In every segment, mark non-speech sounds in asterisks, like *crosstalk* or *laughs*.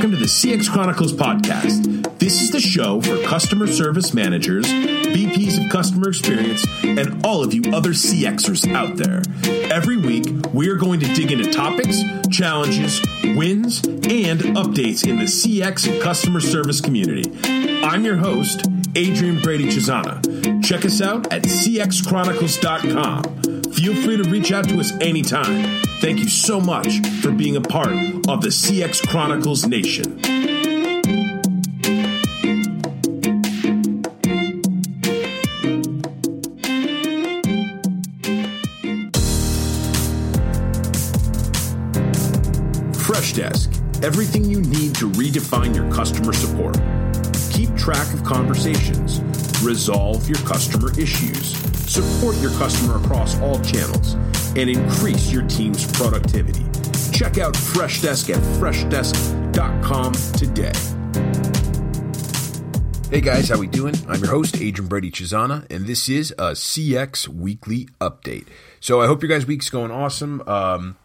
welcome to the CX Chronicles podcast. This is the show for customer service managers, VPs of customer experience, and all of you other CXers out there. Every week, we are going to dig into topics, challenges, wins, and updates in the CX and customer service community. I'm your host, Adrian Brady Cesana. Check us out at cxchronicles.com. Feel free to reach out to us anytime. Thank you so much for being a part of the CX Chronicles Nation. Freshdesk, everything you need to redefine your customer support. Keep track of conversations, resolve your customer issues, support your customer across all channels and increase your team's productivity. Check out Freshdesk at freshdesk.com today. Hey guys, how we doing? I'm your host, Adrian Brady Cesana, and this is a CX Weekly Update. So I hope your guys' week's going awesome. Um,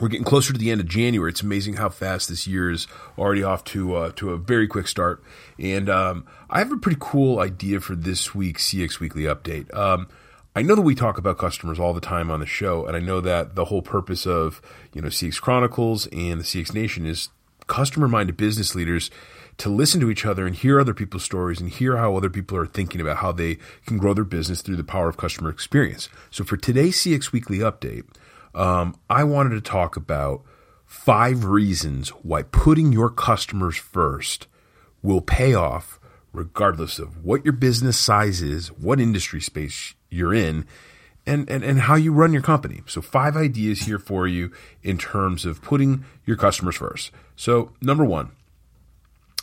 we're getting closer to the end of January. It's amazing how fast this year is already off to uh, to a very quick start. And um, I have a pretty cool idea for this week's CX Weekly Update. Um, I know that we talk about customers all the time on the show, and I know that the whole purpose of you know CX Chronicles and the CX Nation is customer-minded business leaders to listen to each other and hear other people's stories and hear how other people are thinking about how they can grow their business through the power of customer experience. So for today's CX Weekly update, um, I wanted to talk about five reasons why putting your customers first will pay off regardless of what your business size is, what industry space you're in, and, and, and how you run your company. So, five ideas here for you in terms of putting your customers first. So, number one,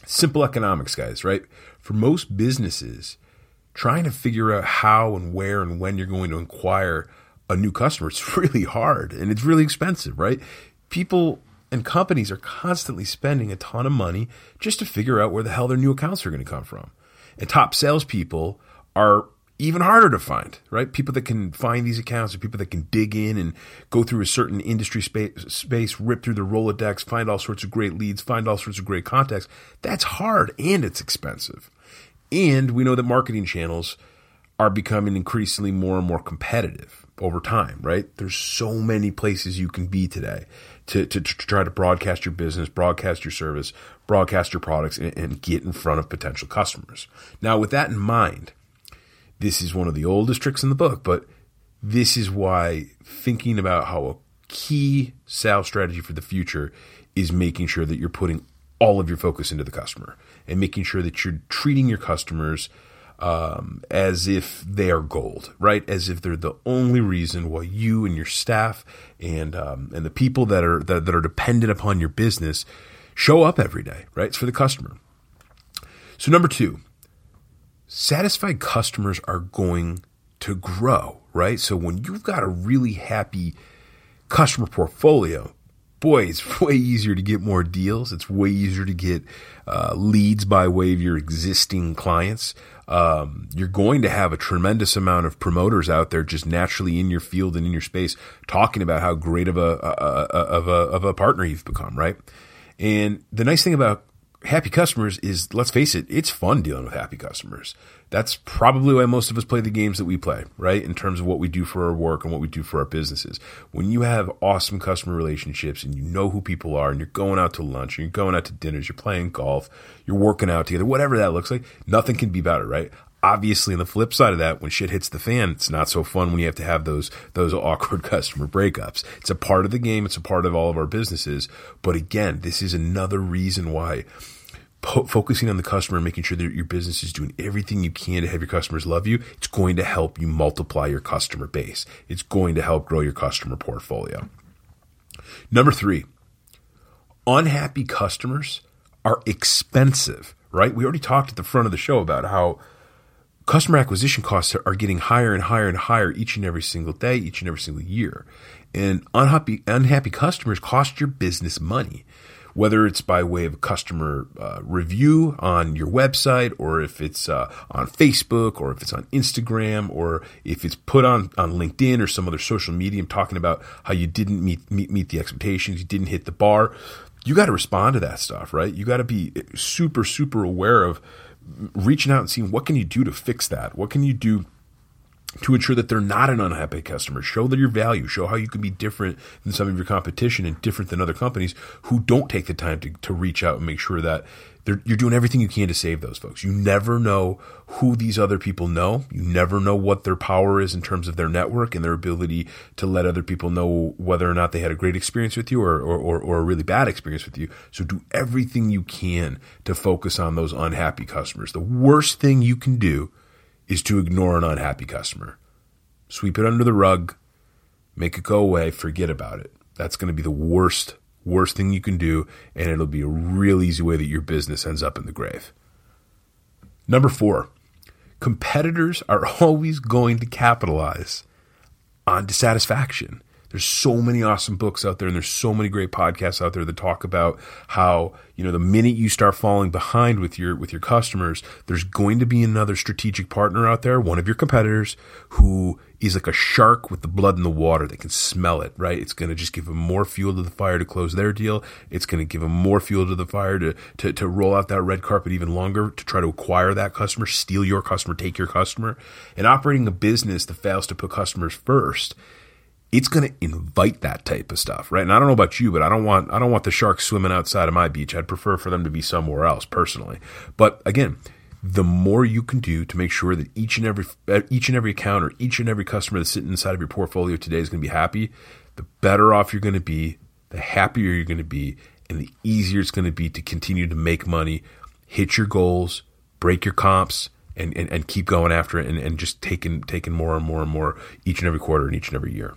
simple economics, guys, right? For most businesses, trying to figure out how and where and when you're going to acquire a new customer, it's *laughs* really hard and it's really expensive, right? People and companies are constantly spending a ton of money just to figure out where the hell their new accounts are going to come from. And top salespeople are even harder to find, right? People that can find these accounts or people that can dig in and go through a certain industry space, space, rip through the Rolodex, find all sorts of great leads, find all sorts of great contacts. That's hard and it's expensive. And we know that marketing channels are becoming increasingly more and more competitive over time, right? There's so many places you can be today to, to, to try to broadcast your business, broadcast your service, broadcast your products, and, and get in front of potential customers. Now, with that in mind, this is one of the oldest tricks in the book, but this is why thinking about how a key sales strategy for the future is making sure that you're putting all of your focus into the customer and making sure that you're treating your customers um, as if they are gold, right? As if they're the only reason why you and your staff and um, and the people that are that, that are dependent upon your business show up every day, right? It's for the customer. So number two, satisfied customers are going to grow, right? So when you've got a really happy customer portfolio, boy, it's *laughs* way easier to get more deals. It's way easier to get uh, leads by way of your existing clients. Um, you're going to have a tremendous amount of promoters out there just naturally in your field and in your space talking about how great of a, a, a of a of a partner you've become, right? And the nice thing about happy customers is, let's face it, it's fun dealing with happy customers. That's probably why most of us play the games that we play, right? In terms of what we do for our work and what we do for our businesses. When you have awesome customer relationships and you know who people are and you're going out to lunch and you're going out to dinners, you're playing golf, you're working out together, whatever that looks like, nothing can be better, right? obviously on the flip side of that when shit hits the fan it's not so fun when you have to have those those *laughs* awkward customer breakups it's a part of the game it's a part of all of our businesses but again this is another reason why po- focusing on the customer making sure that your business is doing everything you can to have your customers love you it's going to help you multiply your customer base. It's going to help grow your customer portfolio. Number 3 unhappy customers are expensive right? We already talked at the front of the show about how customer acquisition costs are getting higher and higher and higher each and every single day, each and every single year. And unhappy, unhappy customers cost your business money, whether it's by way of customer uh, review on your website, or if it's uh, on Facebook, or if it's on Instagram, or if it's put on, on LinkedIn or some other social medium talking about how you didn't meet, meet, meet the expectations, you didn't hit the bar you got to respond to that stuff, right? You got to be super, super aware of reaching out and seeing what can you do to fix that? What can you do to ensure that they're not an unhappy customer. Show that your value. Show how you can be different than some of your competition and different than other companies who don't take the time to, to reach out and make sure that you're doing everything you can to save those folks. You never know who these other people know. You never know what their power is in terms of their network and their ability to let other people know whether or not they had a great experience with you or, or, or, or a really bad experience with you. So do everything you can to focus on those unhappy customers. The worst thing you can do is to ignore an unhappy customer. Sweep it under the rug, make it go away, forget about it. That's going to be the worst, worst thing you can do, and it'll be a real easy way that your business ends up in the grave. Number four, competitors are *laughs* always going to capitalize on dissatisfaction. There's so many awesome books out there and there's so many great podcasts out there that talk about how, you know, the minute you start falling behind with your with your customers, there's going to be another strategic partner out there, one of your competitors who is like a shark with the blood in the water. They can smell it, right? It's going to just give them more fuel to the fire to close their deal. It's going to give them more fuel to the fire to, to, to roll out that red carpet even longer to try to acquire that customer, steal your customer, take your customer. And operating a business that fails to put customers first it's going to invite that type of stuff, right? And I don't know about you, but I don't want I don't want the sharks swimming outside of my beach. I'd prefer for them to be somewhere else, personally. But again, the more you can do to make sure that each and every uh, each and every account or each and every customer that's sitting inside of your portfolio today is going to be happy, the better off you're going to be, the happier you're going to be, and the easier it's going to be to continue to make money, hit your goals, break your comps, and, and, and keep going after it and, and just taking taking more and more and more each and every quarter and each and every year.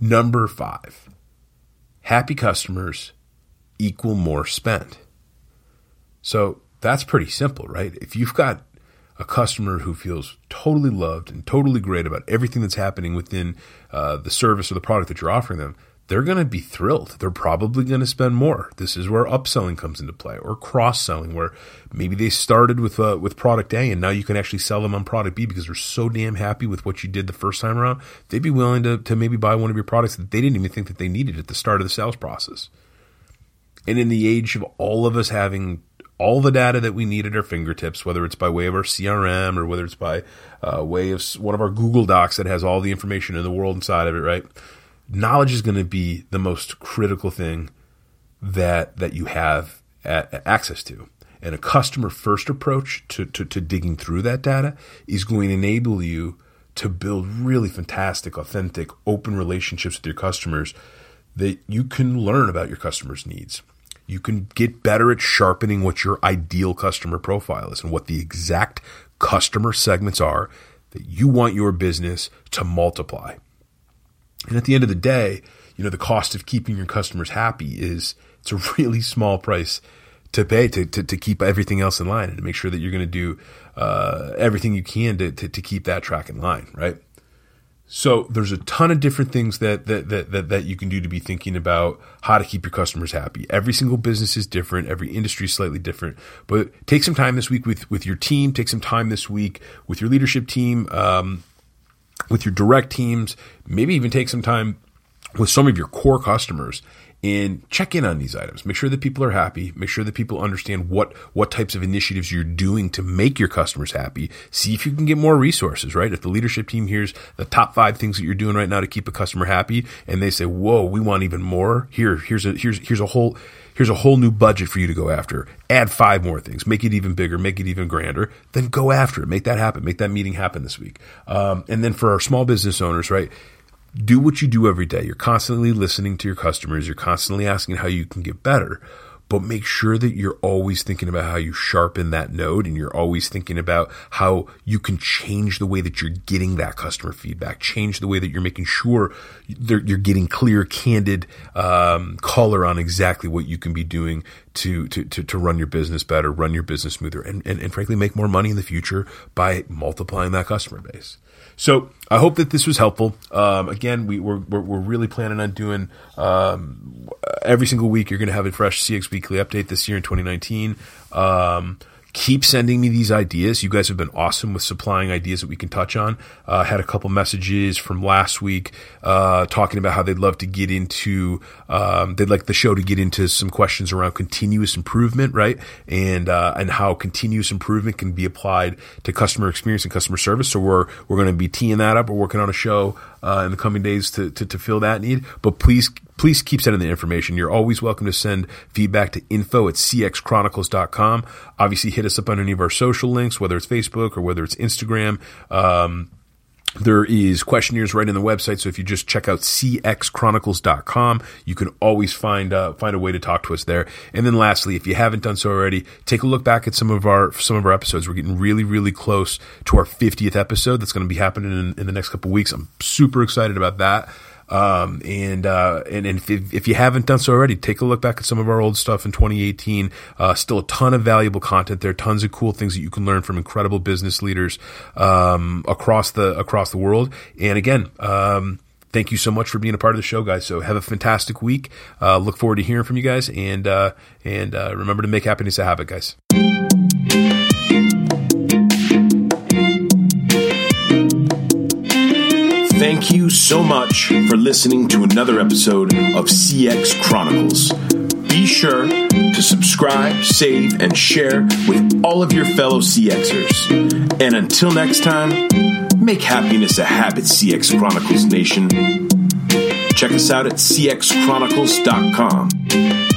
Number five, happy customers equal more spent. So that's pretty simple, right? If you've got a customer who feels totally loved and totally great about everything that's happening within uh, the service or the product that you're offering them, they're going to be thrilled. They're probably going to spend more. This is where upselling comes into play, or cross selling, where maybe they started with uh, with product A and now you can actually sell them on product B because they're so damn happy with what you did the first time around. They'd be willing to to maybe buy one of your products that they didn't even think that they needed at the start of the sales process. And in the age of all of us having all the data that we need at our fingertips, whether it's by way of our CRM or whether it's by uh, way of one of our Google Docs that has all the information in the world inside of it, right? Knowledge is going to be the most critical thing that that you have access to. And a customer first approach to, to, to digging through that data is going to enable you to build really fantastic, authentic, open relationships with your customers that you can learn about your customers' needs. You can get better at sharpening what your ideal customer profile is and what the exact customer segments are that you want your business to multiply. And at the end of the day, you know, the cost of keeping your customers happy is it's a *laughs* really small price to pay to, to, to keep everything else in line and to make sure that you're going to do uh, everything you can to, to, to keep that track in line, right? So there's a ton of different things that, that that, that that you can do to be thinking about how to keep your customers happy. Every single business is different. Every industry is slightly different. But take some time this week with with your team. Take some time this week with your leadership team. Um, with your direct teams, maybe even take some time with some of your core customers and check in on these items. Make sure that people are happy. Make sure that people understand what what types of initiatives you're doing to make your customers happy. See if you can get more resources, right? If the leadership team hears the top five things that you're doing right now to keep a customer happy, and they say, "Whoa, we want even more," here, here's a here's here's a whole here's a whole new budget for you to go after. Add five more things, make it even bigger, make it even grander. Then go after it. Make that happen. Make that meeting happen this week. Um, and then for our small business owners, right? Do what you do every day. You're constantly listening to your customers. You're constantly asking how you can get better, but make sure that you're always thinking about how you sharpen that node and you're always thinking about how you can change the way that you're getting that customer feedback, change the way that you're making sure you're getting clear, candid um, color on exactly what you can be doing to, to, to, to run your business better, run your business smoother, and, and, and frankly, make more money in the future by multiplying that customer base. So I hope that this was helpful. Um, again, we, we're, we're, we're, really planning on doing um, every single week. You're going to have a fresh CX Weekly update this year in 2019. Um, keep sending me these ideas. You guys have been awesome with supplying ideas that we can touch on. Uh, had a couple messages from last week uh, talking about how they'd love to get into, um, they'd like the show to get into some questions around continuous improvement, right? And uh, and how continuous improvement can be applied to customer experience and customer service. So we're we're going to be teeing that up. We're working on a show uh, in the coming days to, to to fill that need. But please please keep sending the information. You're always welcome to send feedback to info at cxchronicles.com. Obviously, hit us up on any of our social links, whether it's Facebook or whether it's Instagram. Um, there is questionnaires right in the website, so if you just check out cxchronicles.com, you can always find uh, find a way to talk to us there. And then lastly, if you haven't done so already, take a look back at some of our some of our episodes. We're getting really really close to our 50th episode. That's going to be happening in, in the next couple weeks. I'm super excited about that. Um, and, uh, and, and if, if, you haven't done so already, take a look back at some of our old stuff in 2018. Uh, still a ton of valuable content there, tons of cool things that you can learn from incredible business leaders, um, across the, across the world. And again, um, thank you so much for being a part of the show, guys. So have a fantastic week. Uh, look forward to hearing from you guys and, uh, and, uh, remember to make happiness a habit, guys. Thank you so much for listening to another episode of CX Chronicles. Be sure to subscribe, save, and share with all of your fellow CXers. And until next time, make happiness a habit, CX Chronicles Nation. Check us out at cxchronicles.com.